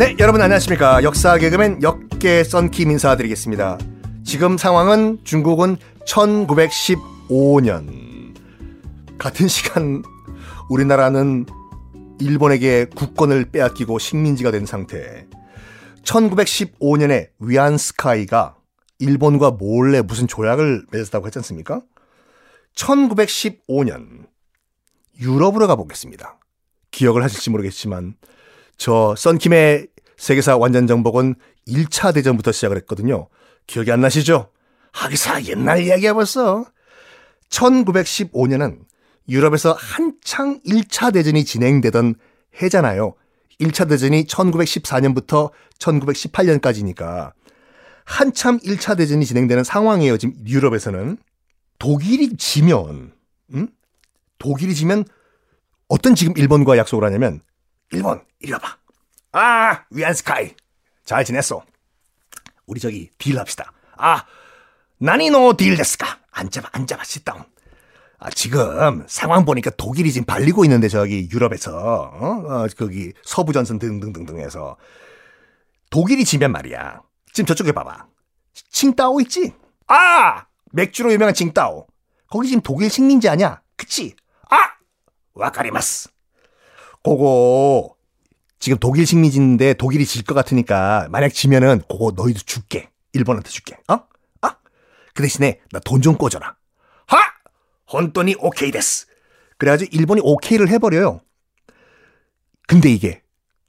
네, 여러분 안녕하십니까. 역사 개그맨 역계 썬킴 인사드리겠습니다. 지금 상황은 중국은 1915년. 같은 시간 우리나라는 일본에게 국권을 빼앗기고 식민지가 된 상태. 1915년에 위안스카이가 일본과 몰래 무슨 조약을 맺었다고 했지 않습니까? 1915년 유럽으로 가보겠습니다. 기억을 하실지 모르겠지만 저 썬킴의 세계사 완전 정복은 1차 대전부터 시작을 했거든요. 기억이 안 나시죠? 하기사 옛날 이야기야 벌써. 1915년은 유럽에서 한창 1차 대전이 진행되던 해잖아요. 1차 대전이 1914년부터 1918년까지니까 한참 1차 대전이 진행되는 상황이에요. 지금 유럽에서는 독일이 지면 음? 독일이 지면 어떤 지금 일본과 약속을 하냐면 일본 이리 와봐. 아 위안스카이 잘 지냈어. 우리 저기 딜합시다. 아 나니노 딜 데스까 앉아봐 앉아봐 sit 아, 지금 상황 보니까 독일이 지금 발리고 있는데 저기 유럽에서 어? 어 거기 서부 전선 등등등등해서 독일이 지면 말이야. 지금 저쪽에 봐봐. 칭따오 있지? 아 맥주로 유명한 칭따오. 거기 지금 독일 식민지 아니야? 그치? 아 わかります. 그거 지금 독일 식민지인데 독일이 질 것 같으니까 만약 지면은 그거 너희도 줄게. 일본한테 줄게. 어? 아? 그 대신에 나 돈 좀 꿔줘라. 하! 本当に 오케이 です. 그래가지고 일본이 오케이를 해버려요. 근데 이게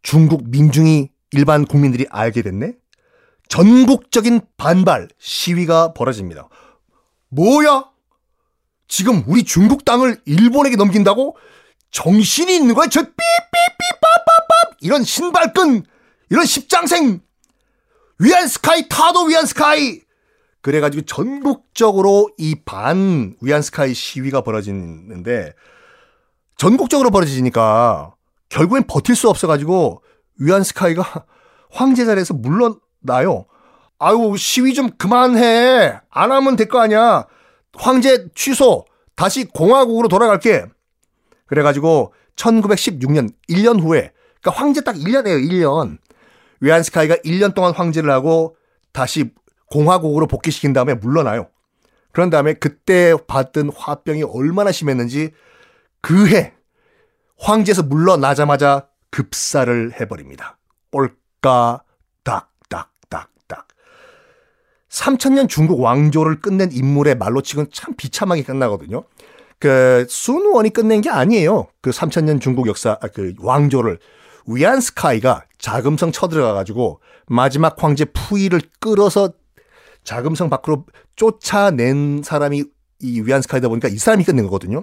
중국 민중이 일반 국민들이 알게 됐네? 전국적인 반발, 시위가 벌어집니다. 뭐야? 지금 우리 중국 땅을 일본에게 넘긴다고? 정신이 있는 거야? 저 삐삐삐 빠빠빠 이런 신발끈, 이런 십장생, 위안 스카이 타도 위안 스카이 그래가지고 전국적으로 이 반 위안 스카이 시위가 벌어지는데 전국적으로 벌어지니까 결국엔 버틸 수 없어가지고 위안 스카이가 황제 자리에서 물러나요. 아유 시위 좀 그만해 안 하면 될 거 아니야. 황제 취소 다시 공화국으로 돌아갈게. 그래가지고 1916년 1년 후에 그러니까 황제 딱 1년이에요 1년. 위안스카이가 1년 동안 황제를 하고 다시 공화국으로 복귀시킨 다음에 물러나요. 그런 다음에 그때 받던 화병이 얼마나 심했는지 그해 황제에서 물러나자마자 급사를 해버립니다. 닥닥닥닥. 3천년 중국 왕조를 끝낸 인물의 말로 치곤 참 비참하게 끝나거든요. 그 순원이 끝낸 게 아니에요. 그 3천년 중국 역사 아, 그 왕조를 위안스카이가 자금성 쳐들어가 가지고 마지막 황제 푸이를 끌어서 자금성 밖으로 쫓아낸 사람이 이 위안스카이다 보니까 이 사람이 끝낸 거거든요.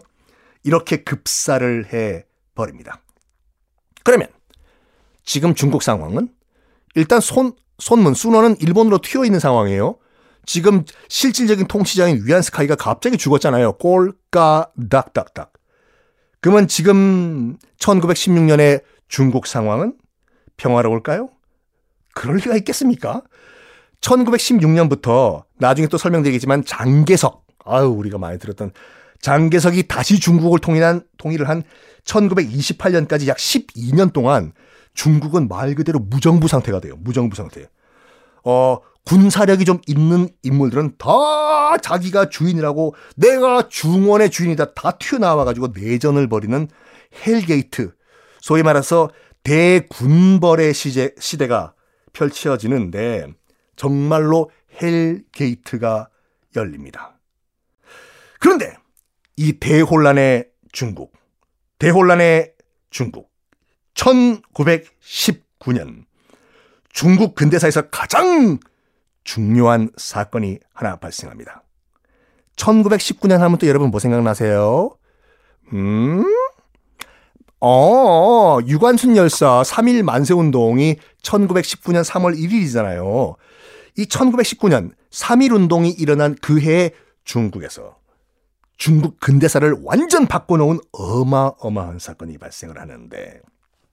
이렇게 급사를 해 버립니다. 그러면 지금 중국 상황은 일단 손 손문 순원은 일본으로 튀어 있는 상황이에요. 지금 실질적인 통치자인 위안스카이가 갑자기 죽었잖아요. 꼴까 닥닥닥. 그러면 지금 1916년의 중국 상황은 평화로울까요? 그럴 리가 있겠습니까? 1916년부터 나중에 또 설명드리겠지만 장개석, 아유 우리가 많이 들었던 장개석이 다시 중국을 통일한 통일을 한 1928년까지 약 12년 동안 중국은 말 그대로 무정부 상태가 돼요. 무정부 상태. 어, 군사력이 좀 있는 인물들은 다 자기가 주인이라고 내가 중원의 주인이다 다 튀어나와 가지고 내전을 벌이는 hell gate. 소위 말해서 대군벌의 시제, 시대가 펼쳐지는데 정말로 hell gate가 열립니다. 그런데 이 대혼란의 중국, 대혼란의 중국, 1919년 중국 근대사에서 가장 중요한 사건이 하나 발생합니다. 1919년 하면 또 여러분 뭐 생각나세요? 음? 어, 유관순 열사 3일 만세 운동이 1919년 3월 1일이잖아요. 이 1919년 3일 운동이 일어난 그 해에 중국에서 중국 근대사를 완전 바꿔놓은 어마어마한 사건이 발생을 하는데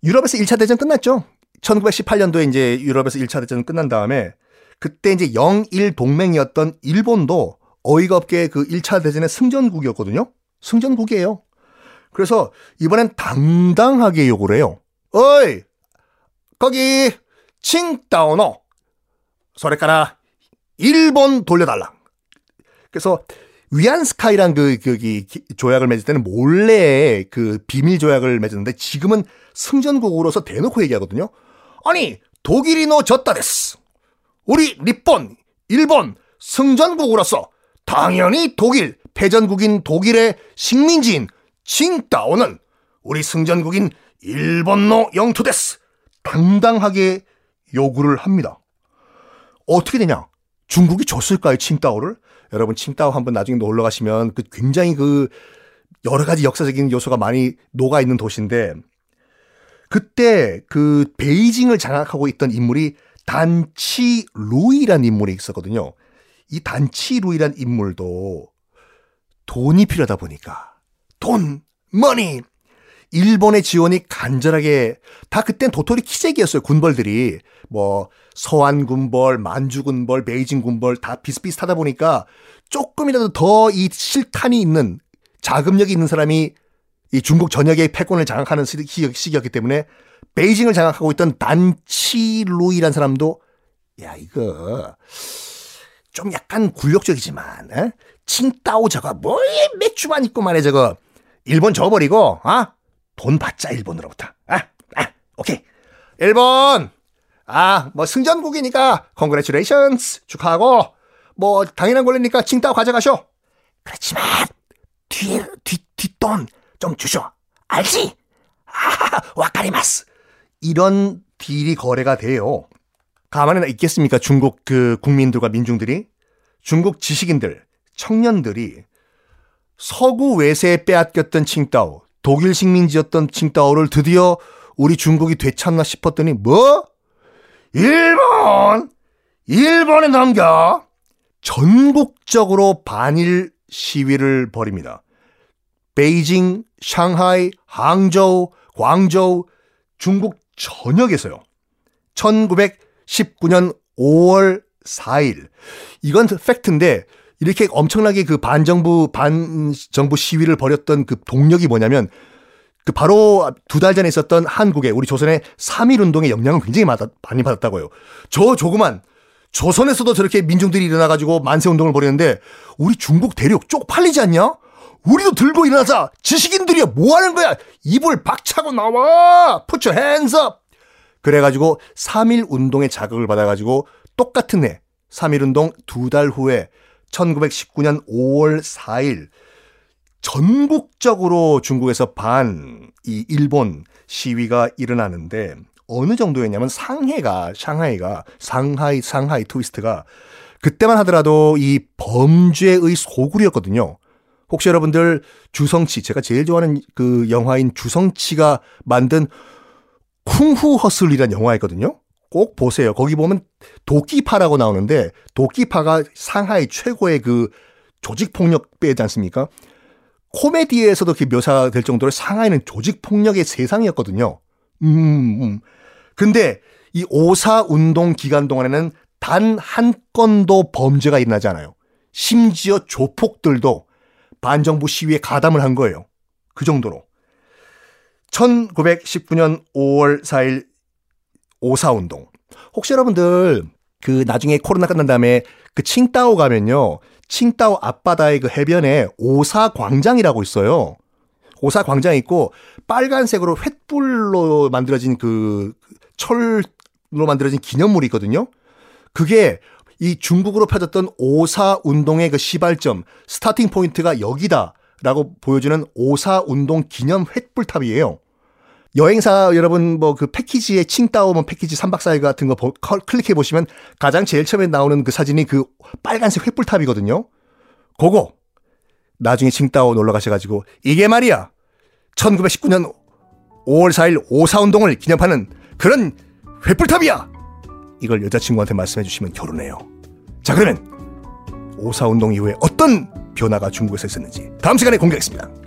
유럽에서 1차 대전 끝났죠. 1918년도에 이제 유럽에서 1차 대전 끝난 다음에 그때 이제 영일 동맹이었던 일본도 어이가 없게 그 1차 대전의 승전국이었거든요. 승전국이에요. 그래서 이번엔 당당하게 요구를 해요. 어이, 거기, 칭따오노. 소래까라, 일본 돌려달라. 그래서 위안스카이란 그, 그, 조약을 맺을 때는 몰래 그 비밀 조약을 맺었는데 지금은 승전국으로서 대놓고 얘기하거든요. 아니, 독일이 너 졌다 됐어. 우리 일본, 일본 승전국으로서 당연히 독일, 패전국인 독일의 식민지인 칭따오는 우리 승전국인 일본노 영토 데스. 당당하게 요구를 합니다. 어떻게 되냐? 중국이 줬을까요, 칭따오를? 여러분, 칭따오 한번 나중에 놀러 가시면 그 굉장히 그 여러 가지 역사적인 요소가 많이 녹아 있는 도시인데 그때 그 베이징을 장악하고 있던 인물이 단치루이란 인물이 있었거든요. 이 단치루이란 인물도 돈이 필요하다 보니까 돈, money 일본의 지원이 간절하게 다 그땐 도토리 키재기였어요. 군벌들이 뭐 서안 군벌, 만주 군벌, 베이징 군벌 다 비슷비슷하다 보니까 조금이라도 더 이 실탄이 있는 자금력이 있는 사람이 이 중국 전역의 패권을 장악하는 시기였기 때문에 베이징을 장악하고 있던 단치루이란 사람도 야 이거 좀 약간 굴욕적이지만 에? 칭따오 저거 뭐 맥주만 있고 말해 저거 일본 줘버리고 아 돈 받자 일본으로부터 아, 아 오케이 일본 아 뭐 승전국이니까 congratulations 축하하고 뭐 당연한 권리니까 칭따오 가져가쇼 그렇지만 뒤, 뒤, 뒷돈 좀 주쇼. 알지? 아, 와카리마스. 이런 딜이 거래가 돼요. 가만히 있겠습니까? 중국 그 국민들과 민중들이? 중국 지식인들, 청년들이 서구 외세에 빼앗겼던 칭따오, 독일 식민지였던 칭따오를 드디어 우리 중국이 되찾나 싶었더니 뭐? 일본! 일본에 넘겨! 전국적으로 반일 시위를 벌입니다. 베이징, 샹하이, 항저우, 광저우, 중국 전역에서요. 1919년 5월 4일. 이건 팩트인데 이렇게 엄청나게 그 반정부 반정부 시위를 벌였던 그 동력이 뭐냐면 그 바로 두 달 전에 있었던 한국의 우리 조선의 3.1 운동의 영향을 굉장히 많이 받았다고요. 저 조그만 조선에서도 저렇게 민중들이 일어나 가지고 만세 운동을 벌이는데 우리 중국 대륙 쪽팔리지 않냐? 우리도 들고 일어나자. 지식인들이야. 뭐 하는 거야? 입을 박차고 나와. Your hands up. 그래 가지고 3.1 운동의 자극을 받아 가지고 똑같은 해 3.1 운동 두 달 후에 1919년 5월 4일 전국적으로 중국에서 반 이 일본 시위가 일어나는데 어느 정도였냐면 상해가 샹하이가 상하이 상하이 트위스트가 그때만 하더라도 이 범죄의 소굴이었거든요. 혹시 여러분들 주성치 제가 제일 좋아하는 그 영화인 주성치가 만든 쿵후 허슬이라는 영화 있거든요. 꼭 보세요. 거기 보면 도끼파라고 나오는데 도끼파가 상하이 최고의 그 조직 폭력 배지 않습니까? 코미디에서도 그렇게 묘사될 정도로 상하이는 조직 폭력의 세상이었거든요. 음, 음. 근데 이 오사 운동 기간 동안에는 단 한 건도 범죄가 일어나지 않아요. 심지어 조폭들도 반정부 시위에 가담을 한 거예요. 그 정도로. 1919년 5월 4일 오사운동. 혹시 여러분들 그 나중에 코로나 끝난 다음에 그 칭따오 가면요. 칭따오 앞바다의 그 해변에 오사 광장이라고 있어요. 오사 광장이 있고 빨간색으로 횃불로 만들어진 그 철로 만들어진 기념물이 있거든요. 그게 이 중국으로 펴졌던 오사 운동의 그 시발점, starting point가 여기다라고 보여주는 오사 운동 기념 횃불탑이에요. 여행사 여러분 뭐 그 패키지에 칭따오 뭐 패키지 3박 4일 같은 거 클릭해 보시면 가장 제일 처음에 나오는 그 사진이 그 빨간색 횃불탑이거든요. 그거 나중에 칭따오 놀러 가셔 가지고 이게 말이야 1919년 5월 4일 오사 운동을 기념하는 그런 횃불탑이야 이걸 여자친구한테 말씀해 주시면 결혼해요. 자, 그러면 오사 운동 이후에 어떤 변화가 중국에서 있었는지 다음 시간에 공개하겠습니다.